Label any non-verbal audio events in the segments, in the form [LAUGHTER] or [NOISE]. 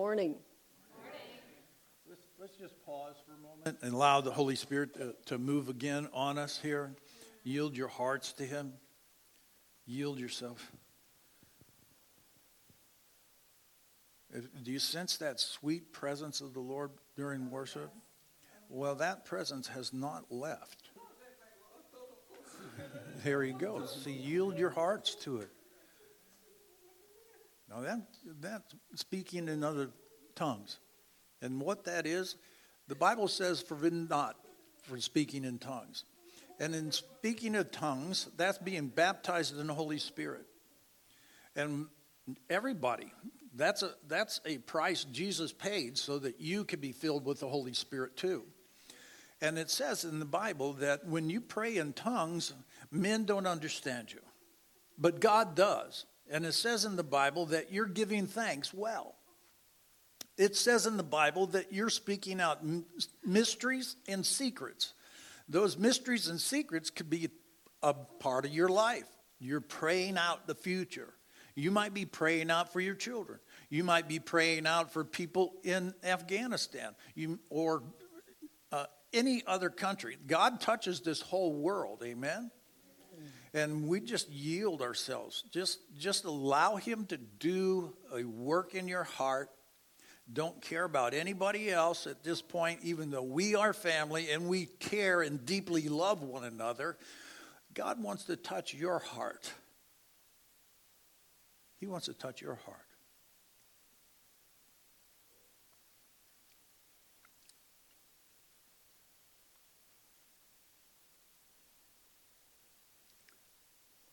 morning. Let's, just pause for a moment and allow the Holy Spirit to, to move again on us here. Yield your hearts to Him. Yield yourself. Do you sense that sweet presence of the Lord during worship? Well, that presence has not left. There he goes. So yield your hearts to it. Now that that's speaking in other tongues. And what that is, the Bible says forbidden not for speaking in tongues. And in speaking of tongues, that's being baptized in the Holy Spirit. And everybody, that's a that's a price Jesus paid so that you could be filled with the Holy Spirit too. And it says in the Bible that when you pray in tongues, men don't understand you, but God does. And it says in the Bible that you're giving thanks well. It says in the Bible that you're speaking out mysteries and secrets. Those mysteries and secrets could be a part of your life. You're praying out the future. You might be praying out for your children. You might be praying out for people in Afghanistan you, or uh, any other country. God touches this whole world, amen? And we just yield ourselves. Just, just allow Him to do a work in your heart. Don't care about anybody else at this point, even though we are family and we care and deeply love one another. God wants to touch your heart. He wants to touch your heart.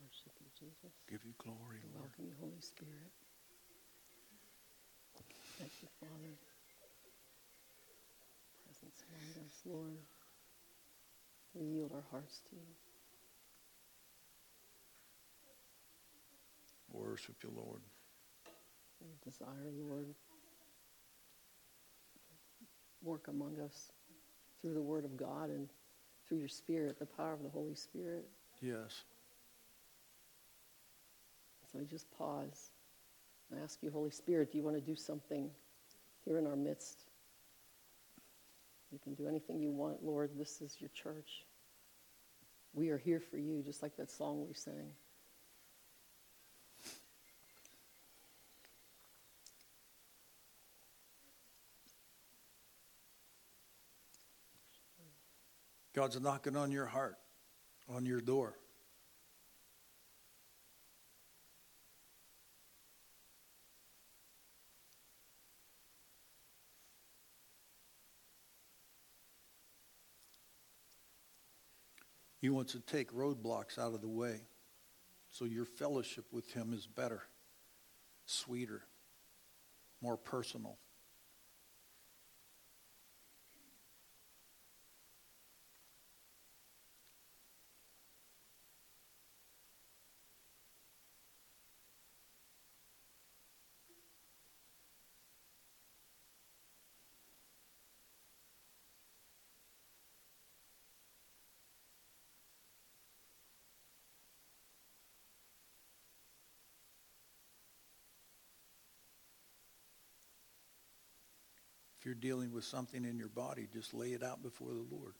Worship you, Jesus. Give you glory, We Lord. welcome you, Holy Spirit. Thank you, Father. Presence among us, Lord. We yield our hearts to you. Worship you, Lord. We desire, Lord, work among us through the Word of God and through your Spirit, the power of the Holy Spirit. Yes. So we just pause and ask you, Holy Spirit, do you want to do something here in our midst? You can do anything you want, Lord. This is your church. We are here for you, just like that song we sang. God's knocking on your heart, on your door. He wants to take roadblocks out of the way so your fellowship with Him is better, sweeter, more personal. You're dealing with something in your body, just lay it out before the Lord.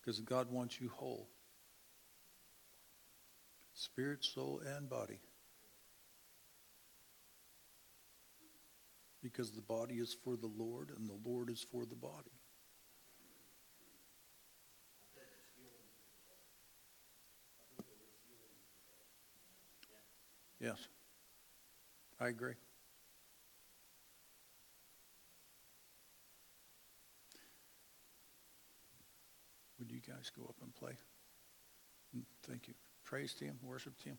Because God wants you whole spirit, soul, and body. Because the body is for the Lord and the Lord is for the body. Yes. I agree. Would you guys go up and play? Mm, Thank you. Praise team, worship team.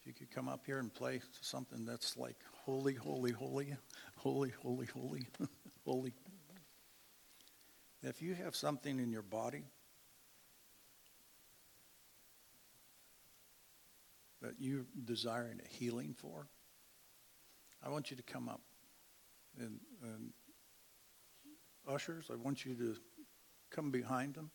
If you could come up here and play something that's like holy, holy, holy, holy, holy, holy, [LAUGHS] holy. If you have something in your body that you're desiring a healing for, I want you to come up and, and ushers, I want you to come behind them.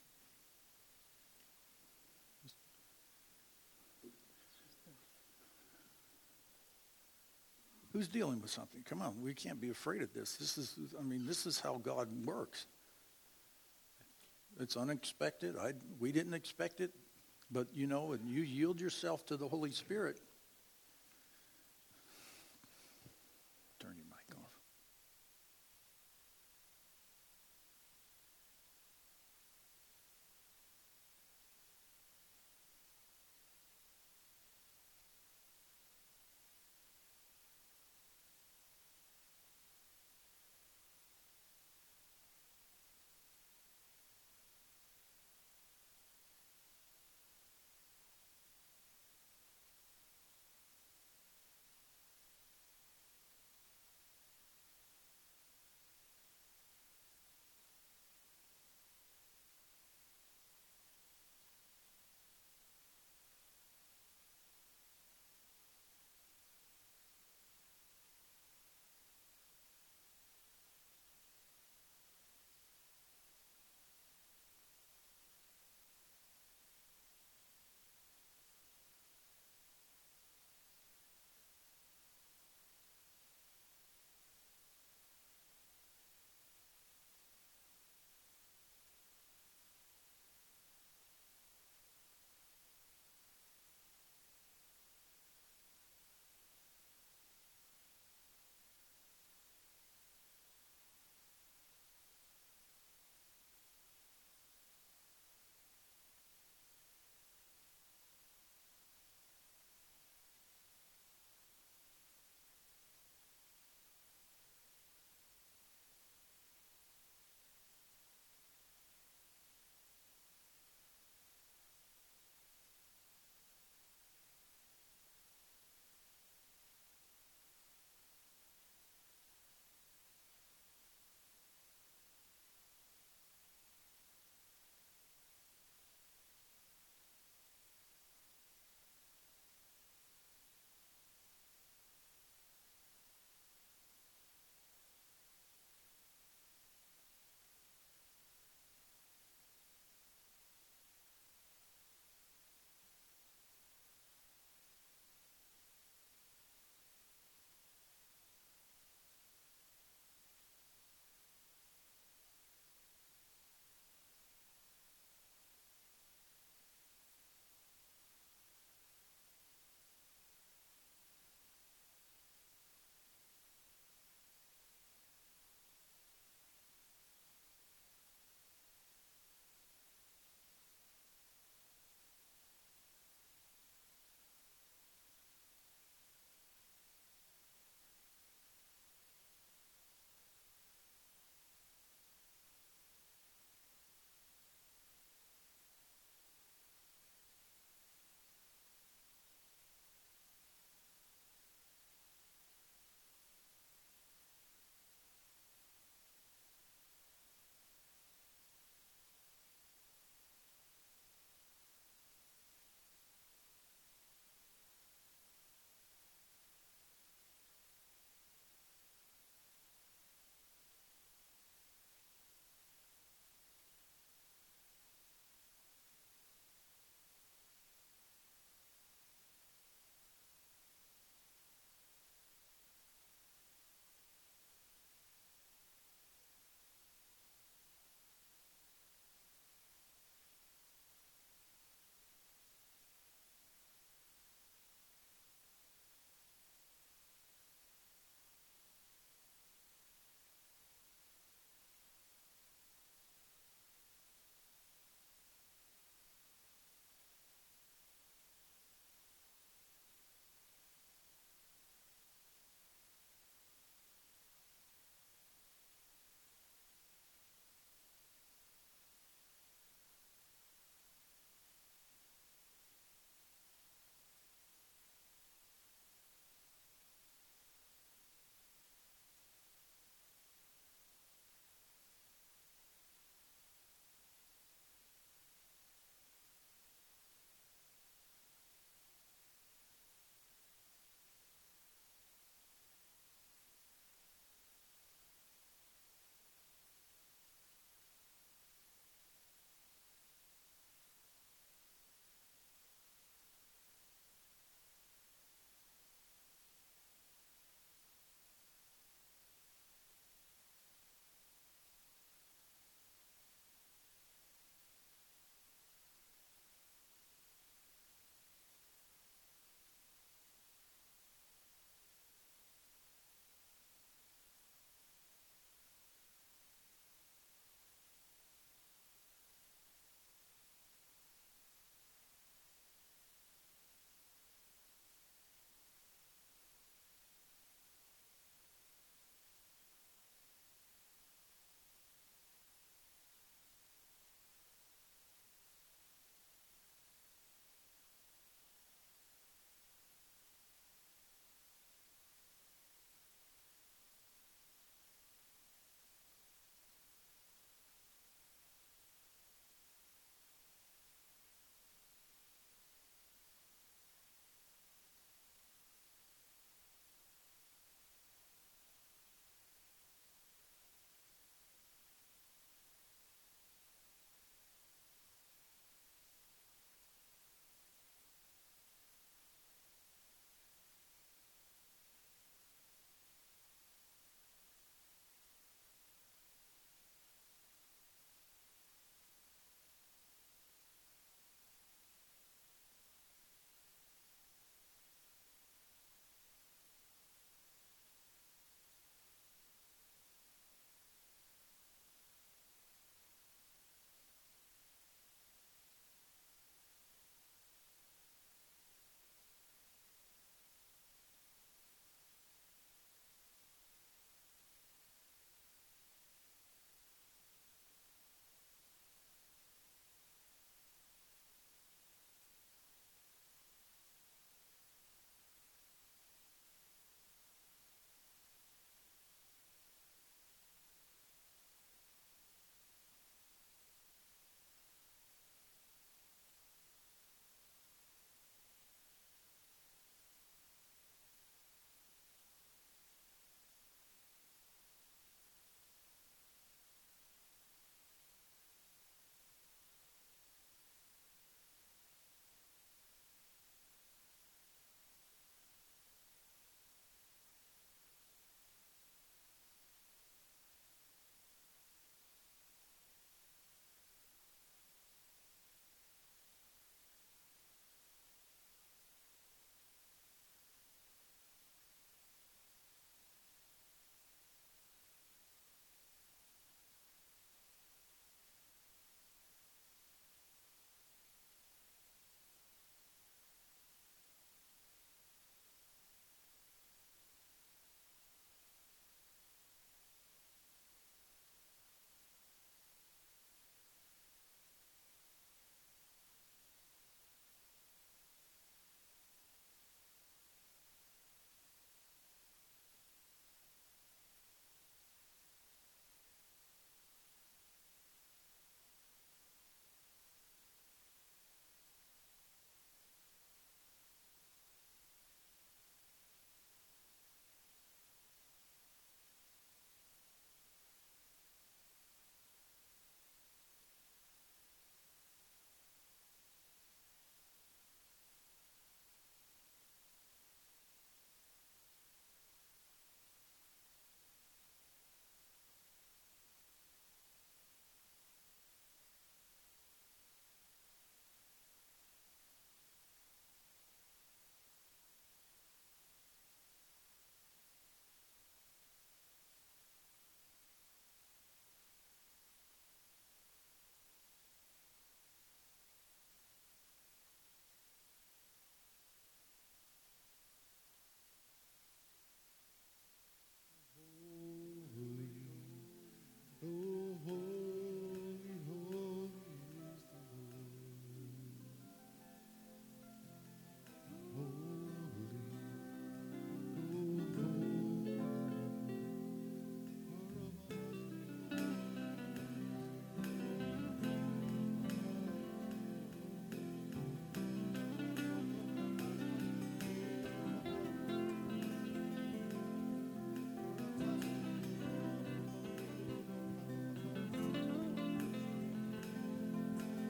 Who's dealing with something? Come on, we can't be afraid of this. This is, I mean, this is how God works. It's unexpected. I, we didn't expect it, but you know, and you yield yourself to the Holy Spirit.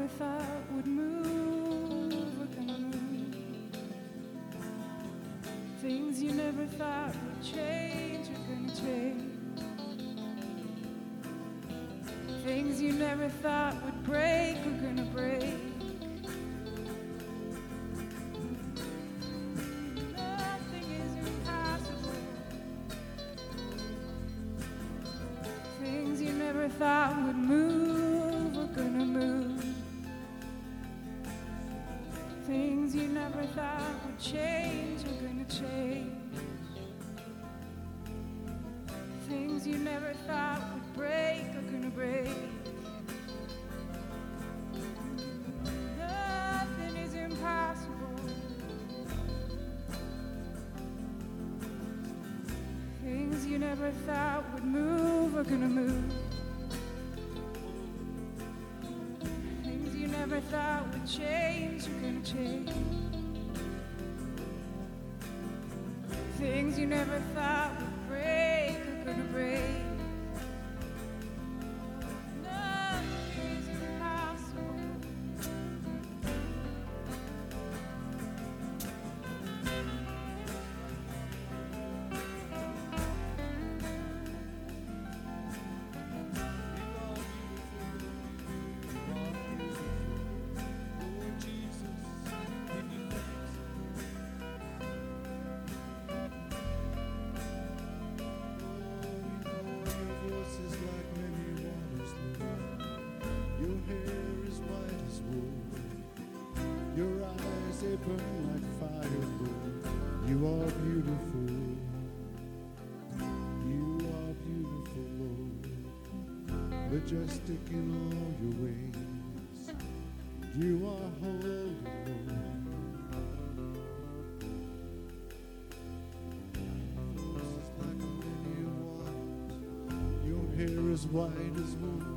never thought would move or move. Things you never thought would change are gonna change. Things you never thought would never thought would move are gonna move. Things you never thought would change are gonna change. Things you never thought would break are gonna break. as wide as moon.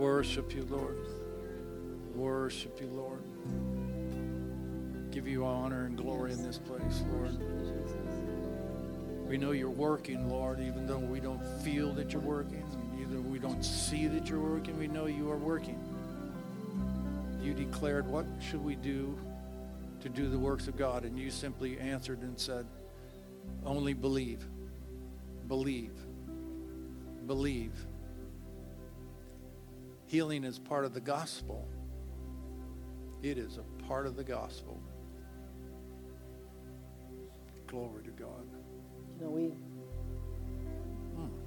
Worship you, Lord. Worship you, Lord. Give you honor and glory in this place, Lord. We know you're working, Lord, even though we don't feel that you're working, either we don't see that you're working, we know you are working. You declared, What should we do to do the works of God? And you simply answered and said, Only believe. Believe. Believe. Healing is part of the gospel. It is a part of the gospel. Glory to God. You know, we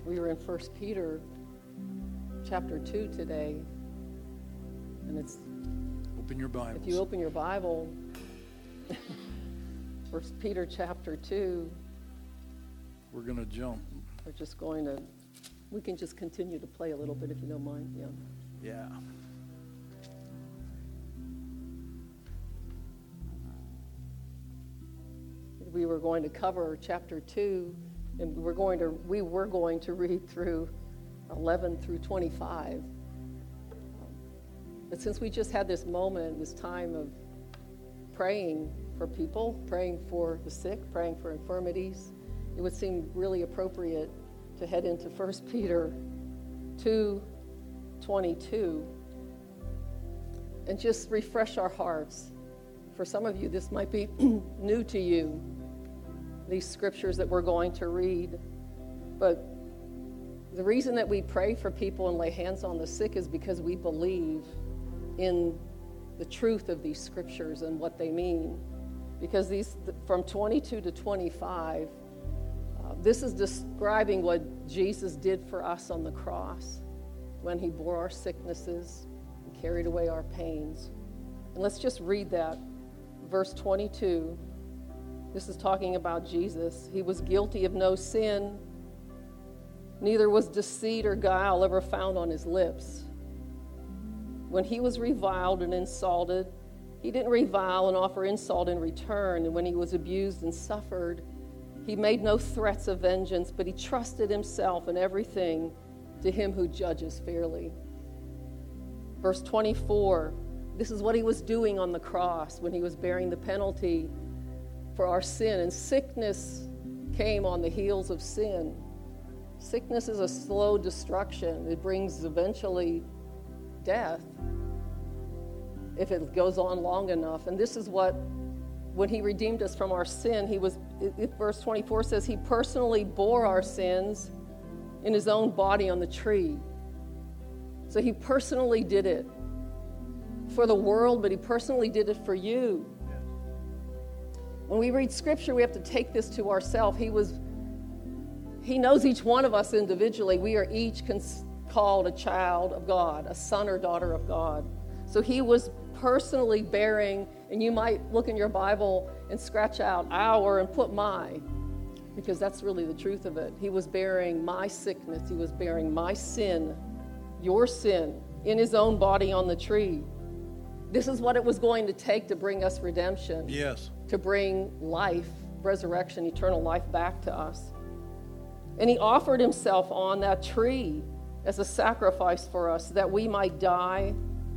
we were in First Peter chapter two today, and it's Open your Bibles. if you open your Bible, [LAUGHS] First Peter chapter two, We're going to jump. we're just going to we can just continue to play a little bit if you don't mind. Yeah. Yeah. we were going to cover chapter 2 and we're going to we were going to read through 11 through 25 but since we just had this moment this time of praying for people praying for the sick praying for infirmities it would seem really appropriate to head into 1 peter 2 22 and just refresh our hearts for some of you this might be [CLEARS THROAT] new to you these scriptures that we're going to read. But the reason that we pray for people and lay hands on the sick is because we believe in the truth of these scriptures and what they mean. Because these, from 22 to 25, uh, this is describing what Jesus did for us on the cross when he bore our sicknesses and carried away our pains. And let's just read that. Verse 22. This is talking about Jesus. He was guilty of no sin, neither was deceit or guile ever found on his lips. When he was reviled and insulted, he didn't revile and offer insult in return. And when he was abused and suffered, he made no threats of vengeance, but he trusted himself and everything to him who judges fairly. Verse 24 this is what he was doing on the cross when he was bearing the penalty for our sin. And sickness came on the heels of sin. Sickness is a slow destruction, it brings eventually death if it goes on long enough. And this is what, when he redeemed us from our sin, he was, verse 24 says, he personally bore our sins in his own body on the tree. So he personally did it for the world, but he personally did it for you. When we read scripture, we have to take this to ourselves. He was he knows each one of us individually. We are each cons- called a child of God, a son or daughter of God. So he was personally bearing, and you might look in your Bible and scratch out our and put my, because that's really the truth of it. He was bearing my sickness, he was bearing my sin, your sin, in his own body on the tree. This is what it was going to take to bring us redemption. Yes. To bring life, resurrection, eternal life back to us. And he offered himself on that tree as a sacrifice for us that we might die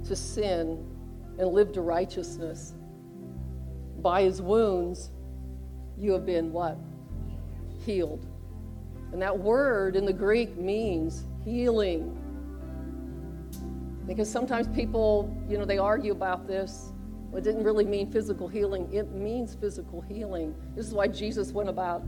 to sin and live to righteousness. By his wounds, you have been what? Healed. And that word in the Greek means healing. Because sometimes people, you know, they argue about this. Well, it didn't really mean physical healing, it means physical healing. This is why Jesus went about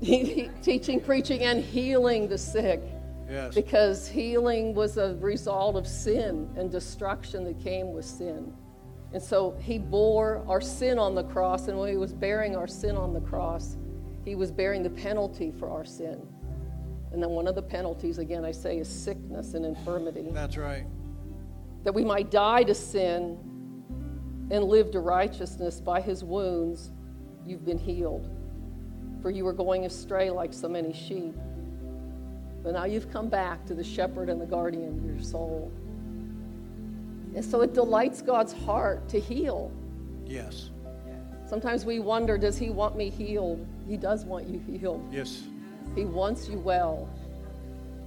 [LAUGHS] teaching, preaching, and healing the sick. Yes. Because healing was a result of sin and destruction that came with sin. And so he bore our sin on the cross, and when he was bearing our sin on the cross, he was bearing the penalty for our sin. And then one of the penalties, again, I say, is sickness and infirmity. That's right. That we might die to sin and live to righteousness by his wounds, you've been healed. For you were going astray like so many sheep. But now you've come back to the shepherd and the guardian of your soul. And so it delights God's heart to heal. Yes. Sometimes we wonder, does he want me healed? He does want you healed. Yes. He wants you well.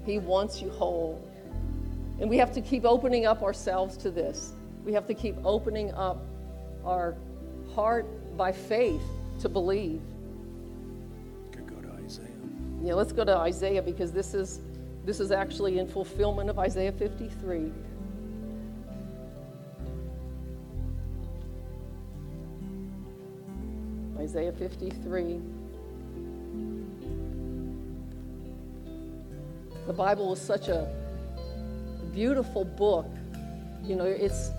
He wants you whole. And we have to keep opening up ourselves to this. We have to keep opening up our heart by faith to believe. Could go to Isaiah. Yeah, let's go to Isaiah because this is this is actually in fulfillment of Isaiah 53. Isaiah 53. The Bible is such a beautiful book. You know, it's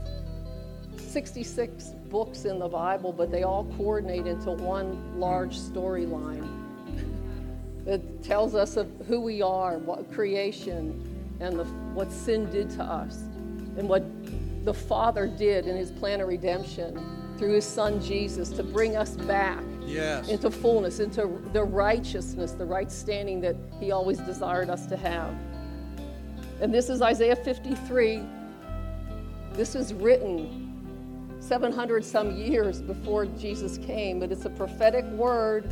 66 books in the Bible, but they all coordinate into one large storyline. It tells us of who we are, what creation, and the, what sin did to us, and what the Father did in His plan of redemption through His Son Jesus to bring us back Yes. into fullness, into the righteousness, the right standing that He always desired us to have. And this is Isaiah 53. This was written 700 some years before Jesus came, but it's a prophetic word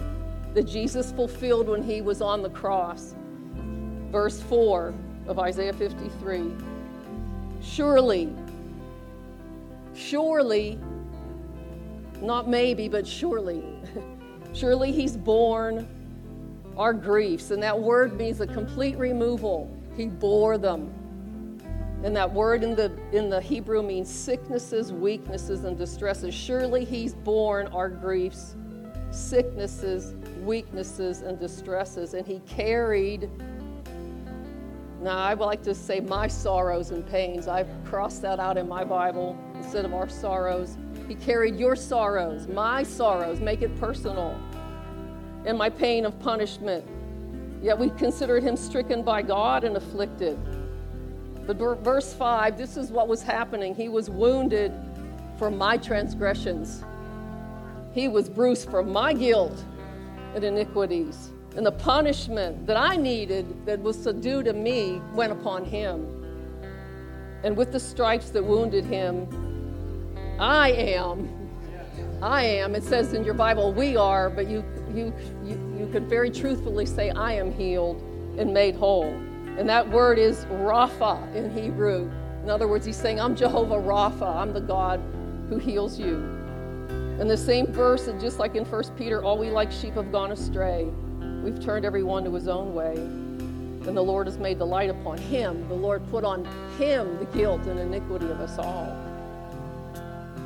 that Jesus fulfilled when he was on the cross. Verse 4 of Isaiah 53 Surely, surely, not maybe, but surely, surely he's borne our griefs. And that word means a complete removal. He bore them. And that word in the, in the Hebrew means sicknesses, weaknesses, and distresses. Surely he's borne our griefs, sicknesses, weaknesses, and distresses. And he carried, now I would like to say my sorrows and pains. I've crossed that out in my Bible instead of our sorrows. He carried your sorrows, my sorrows, make it personal, and my pain of punishment. Yet we considered him stricken by God and afflicted. But verse 5, this is what was happening. He was wounded for my transgressions, he was bruised for my guilt and iniquities. And the punishment that I needed, that was to due to me, went upon him. And with the stripes that wounded him, I am. I am. It says in your Bible, we are, but you, you, you, you could very truthfully say, I am healed and made whole. And that word is Rapha in Hebrew. In other words, he's saying, I'm Jehovah Rapha. I'm the God who heals you. And the same verse, and just like in 1 Peter, all we like sheep have gone astray. We've turned everyone to his own way. And the Lord has made the light upon him. The Lord put on him the guilt and iniquity of us all.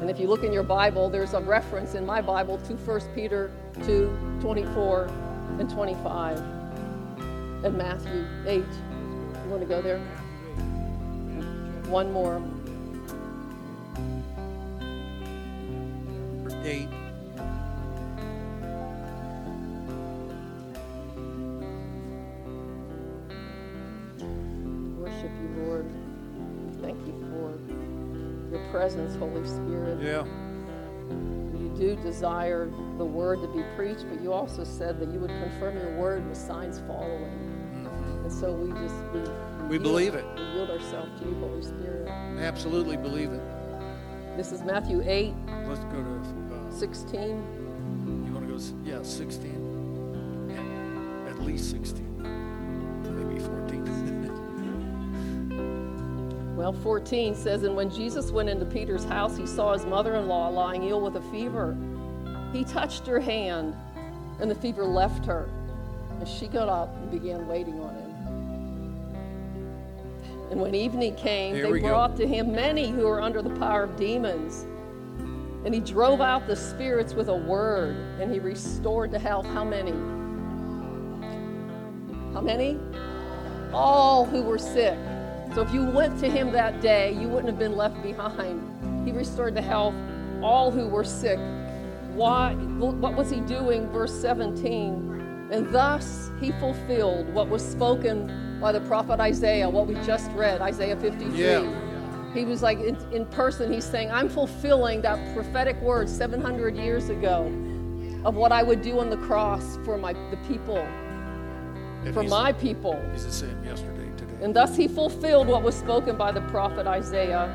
And if you look in your Bible, there's a reference in my Bible to 1 Peter 2 24 and 25 and Matthew 8. You want to go there? One more. Verse 8. Worship you, Lord. Thank you presence, Holy Spirit. Yeah. You do desire the word to be preached, but you also said that you would confirm your word with signs following. And so we just we, We yield- believe it. We yield ourselves to you, Holy Spirit. Absolutely believe it. This is Matthew 8, Let's go to, uh, 16. you want to go, yeah, 16. Yeah, At least 16. Maybe 14. [LAUGHS] Well, 14 says, And when Jesus went into Peter's house, he saw his mother in law lying ill with a fever. He touched her hand, and the fever left her. And she got up and began waiting on him. And when evening came, Here they we go. brought to him many who were under the power of demons. And he drove out the spirits with a word, and he restored to health how many? How many? All who were sick. So if you went to him that day, you wouldn't have been left behind. He restored to health all who were sick. Why? What was he doing? Verse 17. And thus he fulfilled what was spoken by the prophet Isaiah, what we just read, Isaiah 53. Yeah. He was like in, in person, he's saying, I'm fulfilling that prophetic word 700 years ago of what I would do on the cross for my, the people, And for my people. He's the same yesterday. And thus he fulfilled what was spoken by the prophet Isaiah.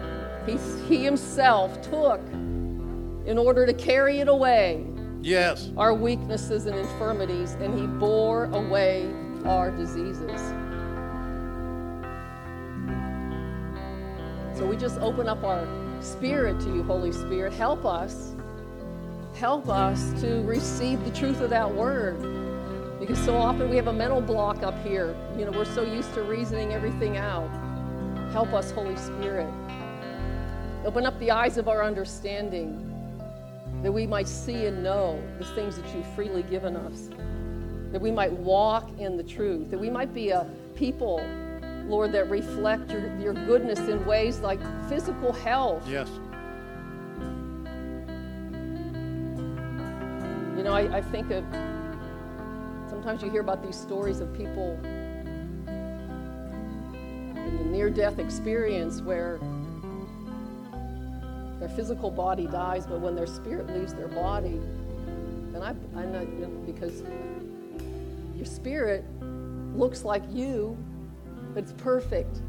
He, he himself took, in order to carry it away, Yes. our weaknesses and infirmities, and he bore away our diseases. So we just open up our spirit to you, Holy Spirit. Help us. Help us to receive the truth of that word. Because so often we have a mental block up here. You know, we're so used to reasoning everything out. Help us, Holy Spirit. Open up the eyes of our understanding that we might see and know the things that you've freely given us, that we might walk in the truth, that we might be a people, Lord, that reflect your, your goodness in ways like physical health. Yes. You know, I, I think of sometimes you hear about these stories of people in the near death experience where their physical body dies, but when their spirit leaves their body, and I, I know you know, because your spirit looks like you, but it's perfect.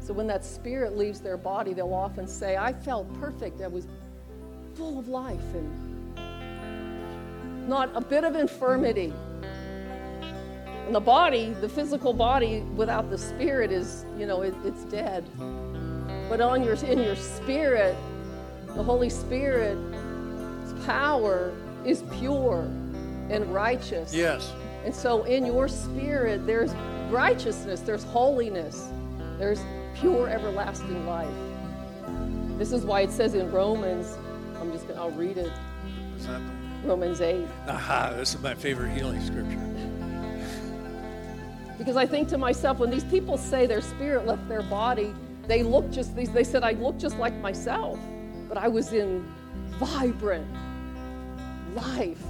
So when that spirit leaves their body, they'll often say, I felt perfect. I was full of life and not a bit of infirmity. And the body, the physical body without the spirit is, you know, it, it's dead. But on your in your spirit, the Holy Spirit's power is pure and righteous. Yes. And so in your spirit, there's righteousness, there's holiness, there's pure everlasting life. This is why it says in Romans, I'm just gonna, I'll read it. Romans 8. Aha, this is my favorite healing scripture. Because I think to myself, when these people say their spirit left their body, they look just, they, they said, I look just like myself, but I was in vibrant life.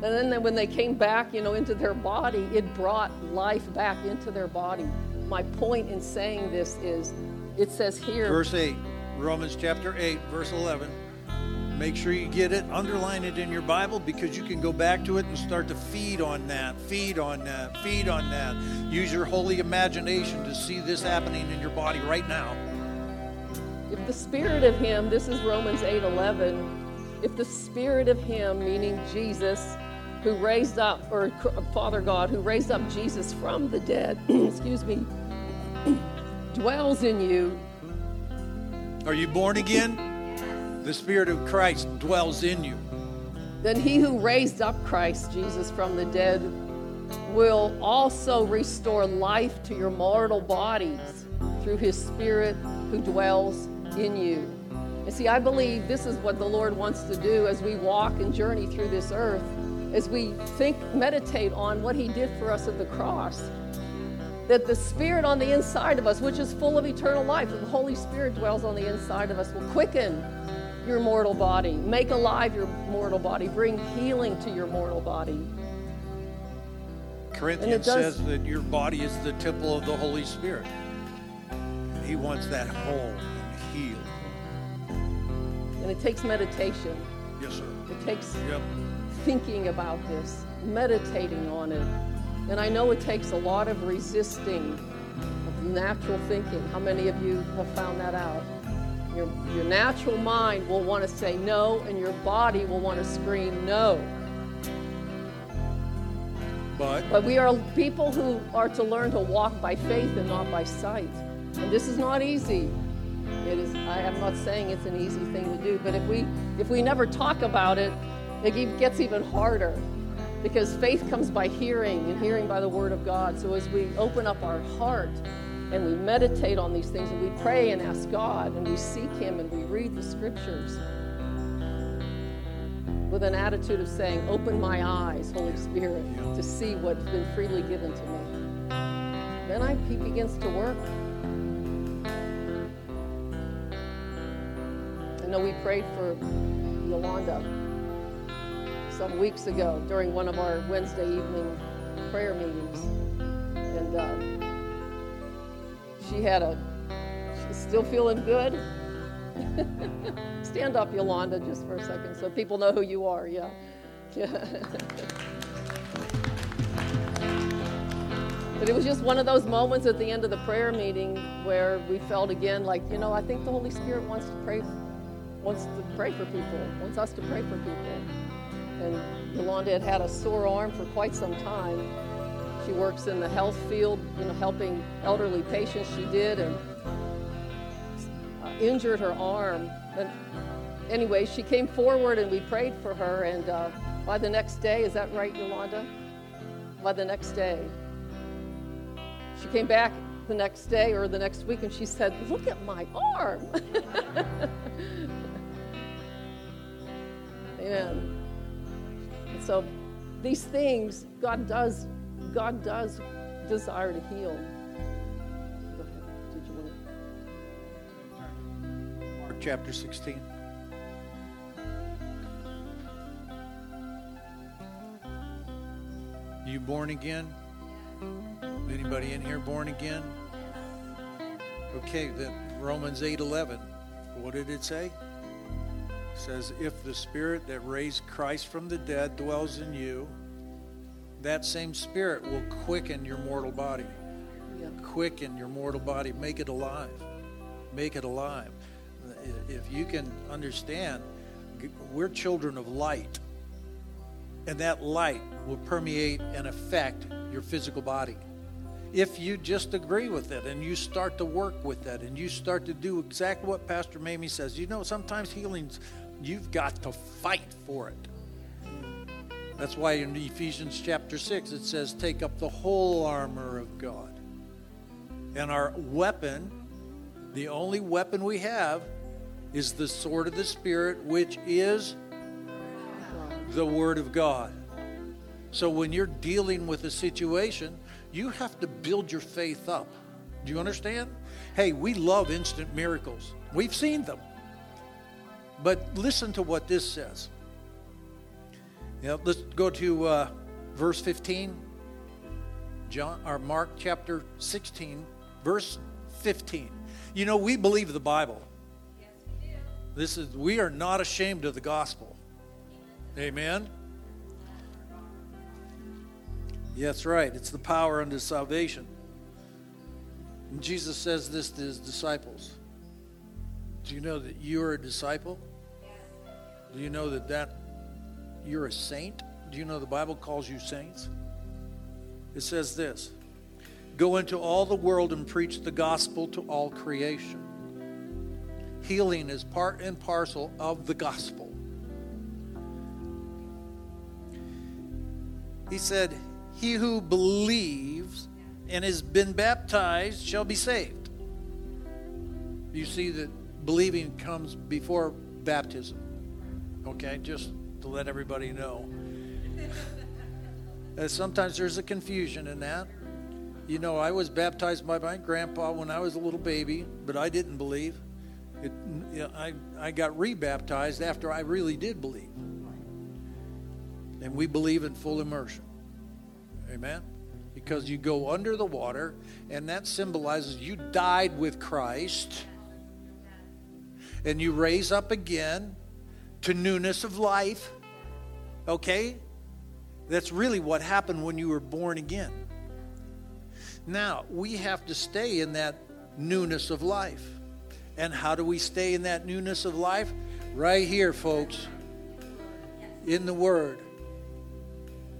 And then when they came back, you know, into their body, it brought life back into their body. My point in saying this is, it says here, Verse 8, Romans chapter 8, verse 11. Make sure you get it, underline it in your Bible because you can go back to it and start to feed on that, feed on that, feed on that. Use your holy imagination to see this happening in your body right now. If the spirit of him, this is Romans 8 11, if the spirit of him, meaning Jesus, who raised up, or Father God, who raised up Jesus from the dead, [CLEARS THROAT] excuse me, [CLEARS THROAT] dwells in you, Are you born again? The Spirit of Christ dwells in you. then he who raised up Christ Jesus from the dead will also restore life to your mortal bodies through his spirit who dwells in you. And see, I believe this is what the Lord wants to do as we walk and journey through this earth, as we think, meditate on what he did for us at the cross. That the spirit on the inside of us, which is full of eternal life, the Holy Spirit dwells on the inside of us, will quicken your mortal body, make alive your mortal body, bring healing to your mortal body. Corinthians does- says that your body is the temple of the Holy Spirit. He wants that whole and healed. And it takes meditation, Yes, sir. it takes Yep. thinking about this, meditating on it. And I know it takes a lot of resisting of natural thinking. How many of you have found that out? Your, your natural mind will want to say no, and your body will want to scream no. But But we are people who are to learn to walk by faith and not by sight. And this is not easy. It is I am not saying it's an easy thing to do, but if we if we never talk about it, it gets even harder. Because faith comes by hearing and hearing by the word of God. So as we open up our heart and we meditate on these things and we pray and ask God and we seek him and we read the scriptures, with an attitude of saying, Open my eyes, Holy Spirit, to see what's been freely given to me. Then I, he begins to work. I know we prayed for Yolanda some weeks ago during one of our Wednesday evening prayer meetings. And uh, she had a, she's still feeling good. Stand up, Yolanda, just for a second, so people know who you are. Yeah, yeah. [LAUGHS] but it was just one of those moments at the end of the prayer meeting where we felt again like, you know, I think the Holy Spirit wants to pray, wants to pray for people, wants us to pray for people. And Yolanda had had a sore arm for quite some time. She works in the health field, you know, helping elderly patients. She did, and injured her arm. And anyway, she came forward and we prayed for her. And uh, by the next day, is that right, Yolanda? By the next day, she came back the next day or the next week and she said, Look at my arm. Amen. [LAUGHS] And so these things, God does, God does desire to heal. Go ahead. Did you want to? Mark chapter 16. You born again? Anybody in here born again? Okay, then Romans 8:11. What did it say? It says if the spirit that raised Christ from the dead dwells in you, that same spirit will quicken your mortal body. Yeah. Quicken your mortal body, make it alive. Make it alive. If you can understand, we're children of light. And that light will permeate and affect your physical body. If you just agree with it and you start to work with it and you start to do exactly what Pastor Mamie says, you know, sometimes healings, you've got to fight for it. That's why in Ephesians chapter 6 it says, Take up the whole armor of God. And our weapon, the only weapon we have, is the sword of the Spirit, which is the Word of God. So when you're dealing with a situation, you have to build your faith up. Do you understand? Hey, we love instant miracles, we've seen them. But listen to what this says. Yeah, let's go to uh, verse 15. John or Mark chapter 16, verse 15. You know, we believe the Bible. Yes, we do. This is we are not ashamed of the gospel. Amen. That's right. It's the power unto salvation. And Jesus says this to his disciples. Do you know that you're a disciple? Do you know that that you're a saint? Do you know the Bible calls you saints? It says this Go into all the world and preach the gospel to all creation. Healing is part and parcel of the gospel. He said, He who believes and has been baptized shall be saved. You see that believing comes before baptism. Okay, just to let everybody know. Uh, sometimes there's a confusion in that. You know, I was baptized by my grandpa when I was a little baby, but I didn't believe. It, you know, I, I got rebaptized after I really did believe. And we believe in full immersion. Amen? Because you go under the water, and that symbolizes you died with Christ, and you raise up again to newness of life. Okay? That's really what happened when you were born again. Now, we have to stay in that newness of life. And how do we stay in that newness of life? Right here, folks. In the Word.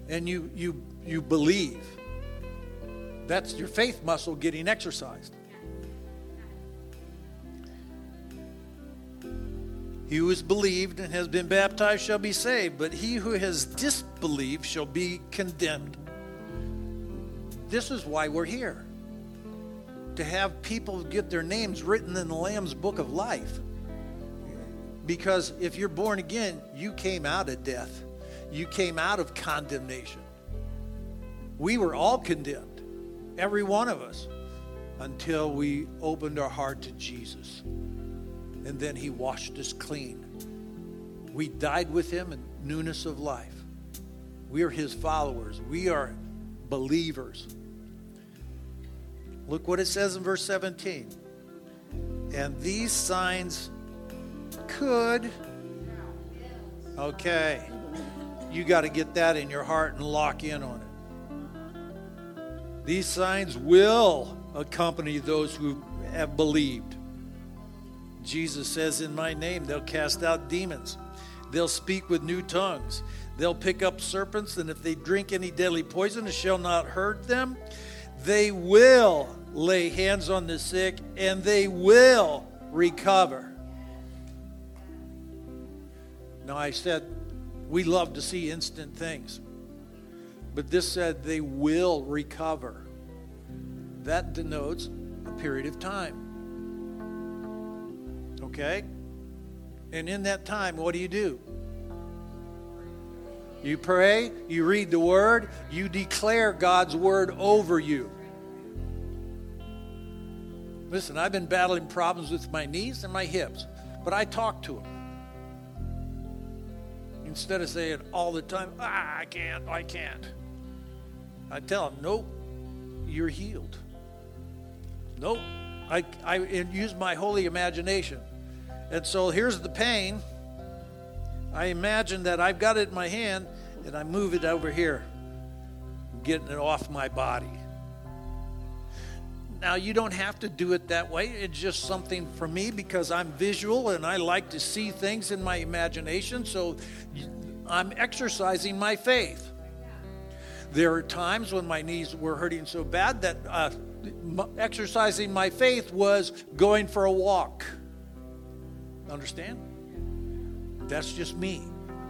And you you you believe. That's your faith muscle getting exercised. He who has believed and has been baptized shall be saved, but he who has disbelieved shall be condemned. This is why we're here to have people get their names written in the Lamb's book of life. Because if you're born again, you came out of death, you came out of condemnation. We were all condemned, every one of us, until we opened our heart to Jesus and then he washed us clean. We died with him in newness of life. We are his followers. We are believers. Look what it says in verse 17. And these signs could. Okay. You got to get that in your heart and lock in on it. These signs will accompany those who have believed. Jesus says, In my name, they'll cast out demons. They'll speak with new tongues. They'll pick up serpents, and if they drink any deadly poison, it shall not hurt them. They will lay hands on the sick, and they will recover. Now, I said we love to see instant things, but this said they will recover. That denotes a period of time. Okay? And in that time, what do you do? You pray, you read the word, you declare God's word over you. Listen, I've been battling problems with my knees and my hips, but I talk to them. Instead of saying all the time, ah, I can't, I can't. I tell them, nope, you're healed. Nope, I, I use my holy imagination. And so here's the pain. I imagine that I've got it in my hand and I move it over here, getting it off my body. Now, you don't have to do it that way. It's just something for me because I'm visual and I like to see things in my imagination. So I'm exercising my faith. There are times when my knees were hurting so bad that uh, exercising my faith was going for a walk. Understand? That's just me.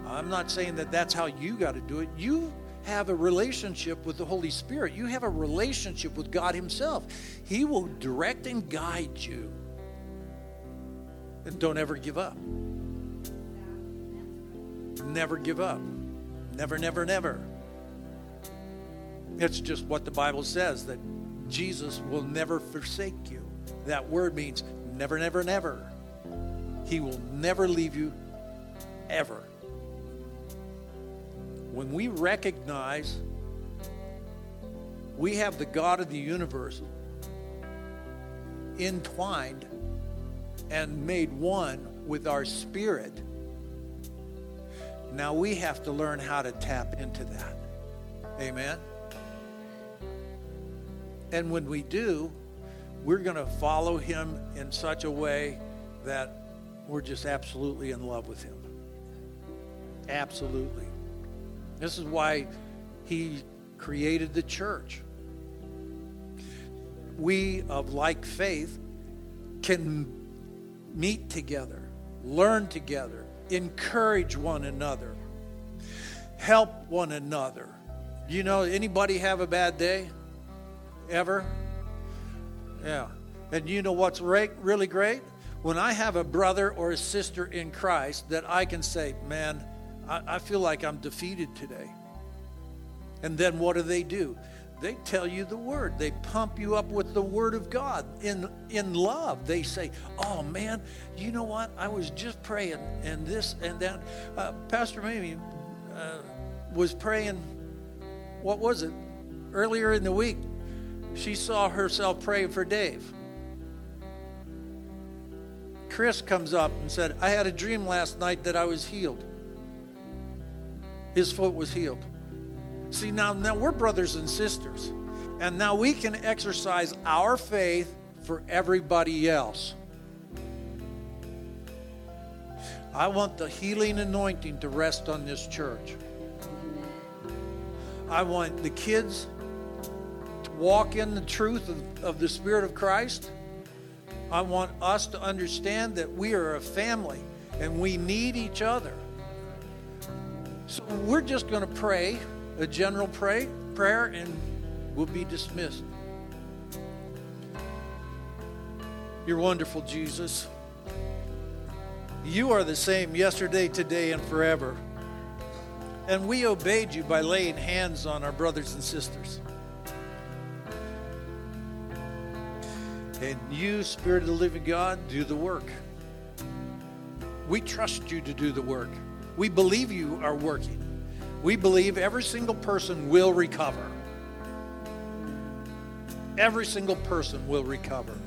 I'm not saying that that's how you got to do it. You have a relationship with the Holy Spirit, you have a relationship with God Himself. He will direct and guide you. And don't ever give up. Never give up. Never, never, never. It's just what the Bible says that Jesus will never forsake you. That word means never, never, never. He will never leave you, ever. When we recognize we have the God of the universe entwined and made one with our spirit, now we have to learn how to tap into that. Amen. And when we do, we're going to follow him in such a way that we're just absolutely in love with him. Absolutely. This is why he created the church. We of like faith can meet together, learn together, encourage one another, help one another. You know, anybody have a bad day? Ever? Yeah. And you know what's really great? When I have a brother or a sister in Christ that I can say, man, I, I feel like I'm defeated today. And then what do they do? They tell you the word. They pump you up with the word of God in in love. They say, "Oh man, you know what? I was just praying, and this and that." Uh, Pastor Mamie uh, was praying. What was it? Earlier in the week, she saw herself praying for Dave. Chris comes up and said, "I had a dream last night that I was healed." his foot was healed. See, now, now we're brothers and sisters. And now we can exercise our faith for everybody else. I want the healing anointing to rest on this church. I want the kids to walk in the truth of, of the Spirit of Christ. I want us to understand that we are a family and we need each other. So we're just going to pray a general pray, prayer and we'll be dismissed. You're wonderful, Jesus. You are the same yesterday, today, and forever. And we obeyed you by laying hands on our brothers and sisters. And you, Spirit of the living God, do the work. We trust you to do the work. We believe you are working. We believe every single person will recover. Every single person will recover.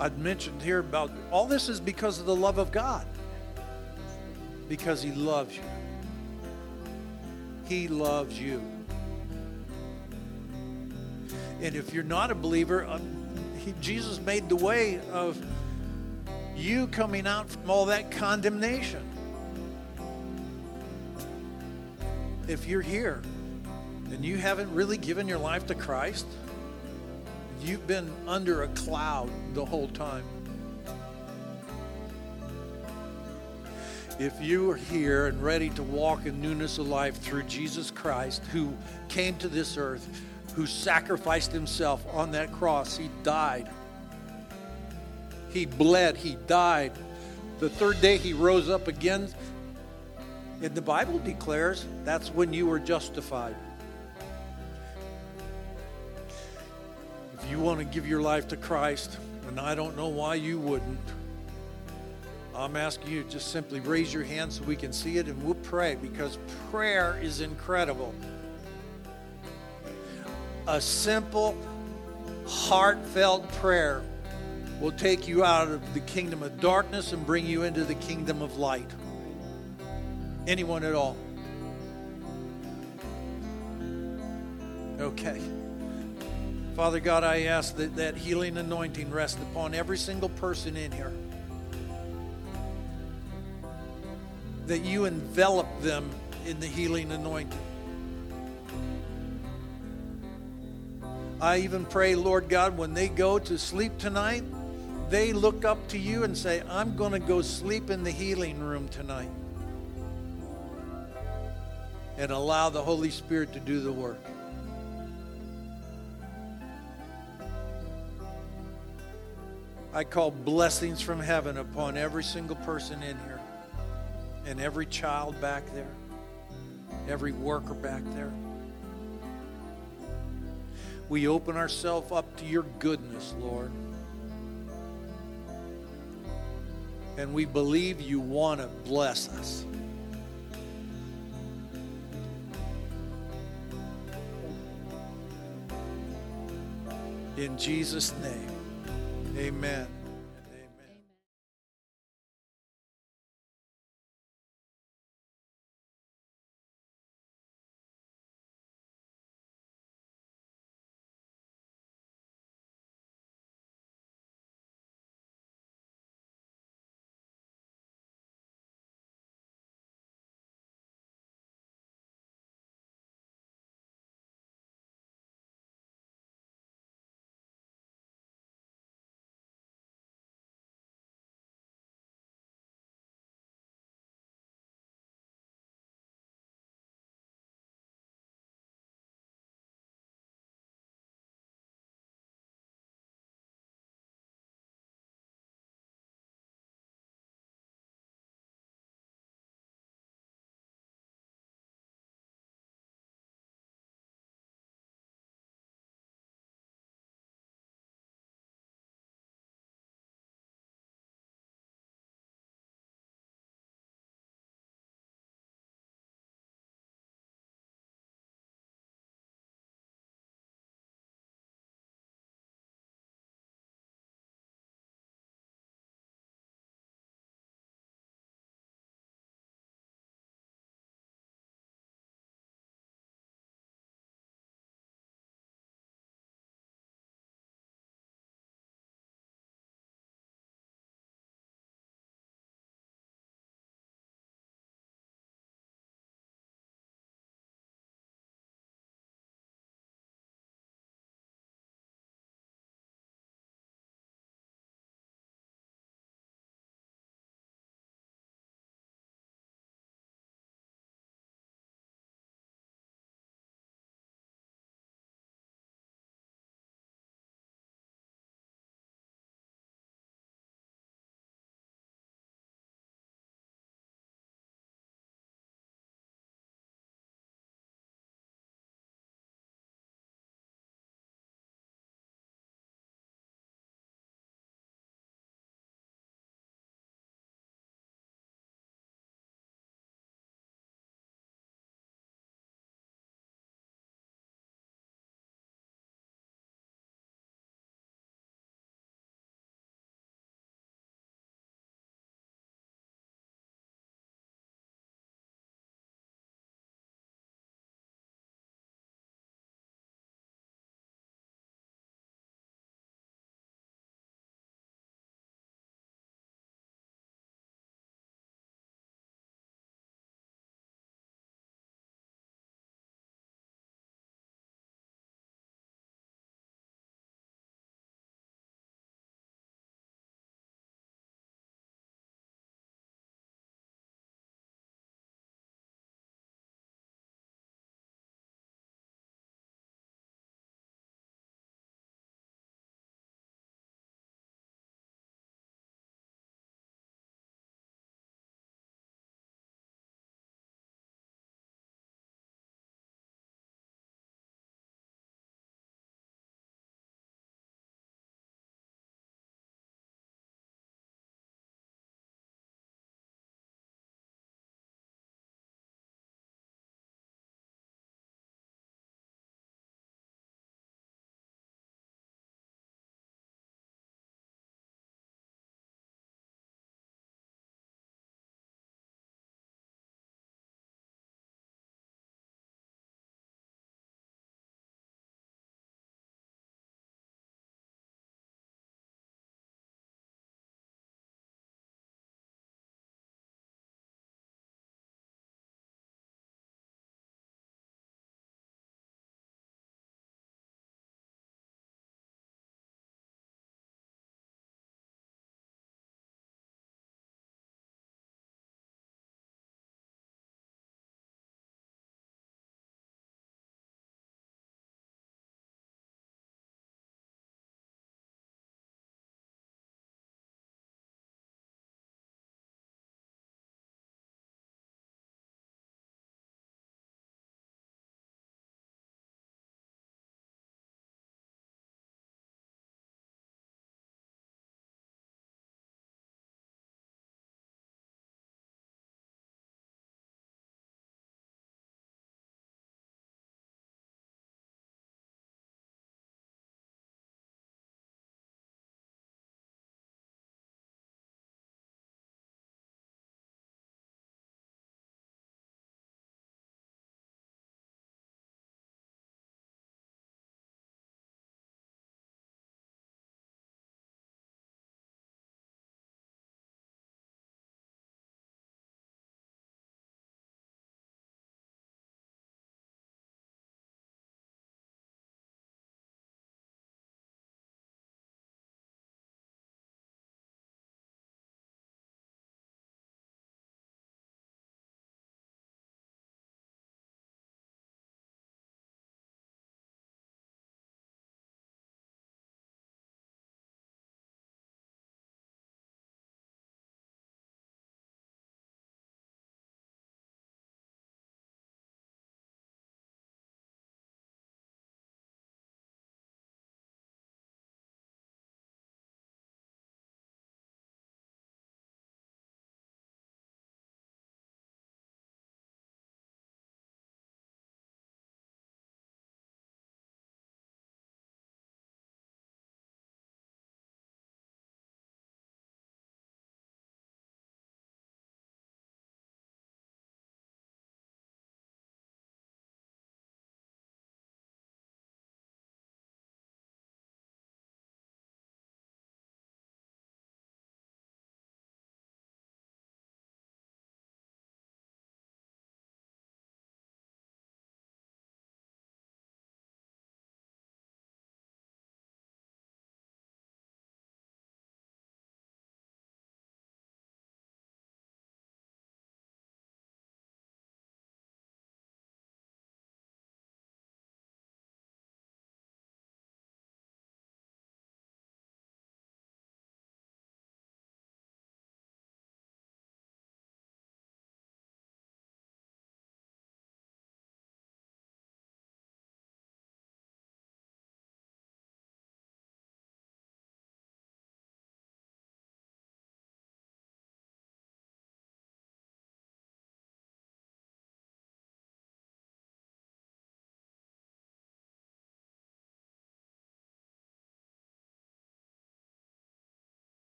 I'd mentioned here about all this is because of the love of God. Because He loves you. He loves you. And if you're not a believer, um, he, Jesus made the way of you coming out from all that condemnation. If you're here and you haven't really given your life to Christ, you've been under a cloud the whole time. If you are here and ready to walk in newness of life through Jesus Christ, who came to this earth, who sacrificed himself on that cross, he died. He bled, he died. The third day he rose up again. And the Bible declares that's when you were justified. If you want to give your life to Christ, and I don't know why you wouldn't, I'm asking you just simply raise your hand so we can see it and we'll pray because prayer is incredible. A simple, heartfelt prayer will take you out of the kingdom of darkness and bring you into the kingdom of light. Anyone at all? Okay. Father God, I ask that that healing anointing rest upon every single person in here. That you envelop them in the healing anointing. I even pray, Lord God, when they go to sleep tonight, they look up to you and say, I'm going to go sleep in the healing room tonight. And allow the Holy Spirit to do the work. I call blessings from heaven upon every single person in here, and every child back there, every worker back there. We open ourselves up to your goodness, Lord. And we believe you want to bless us. In Jesus' name, amen.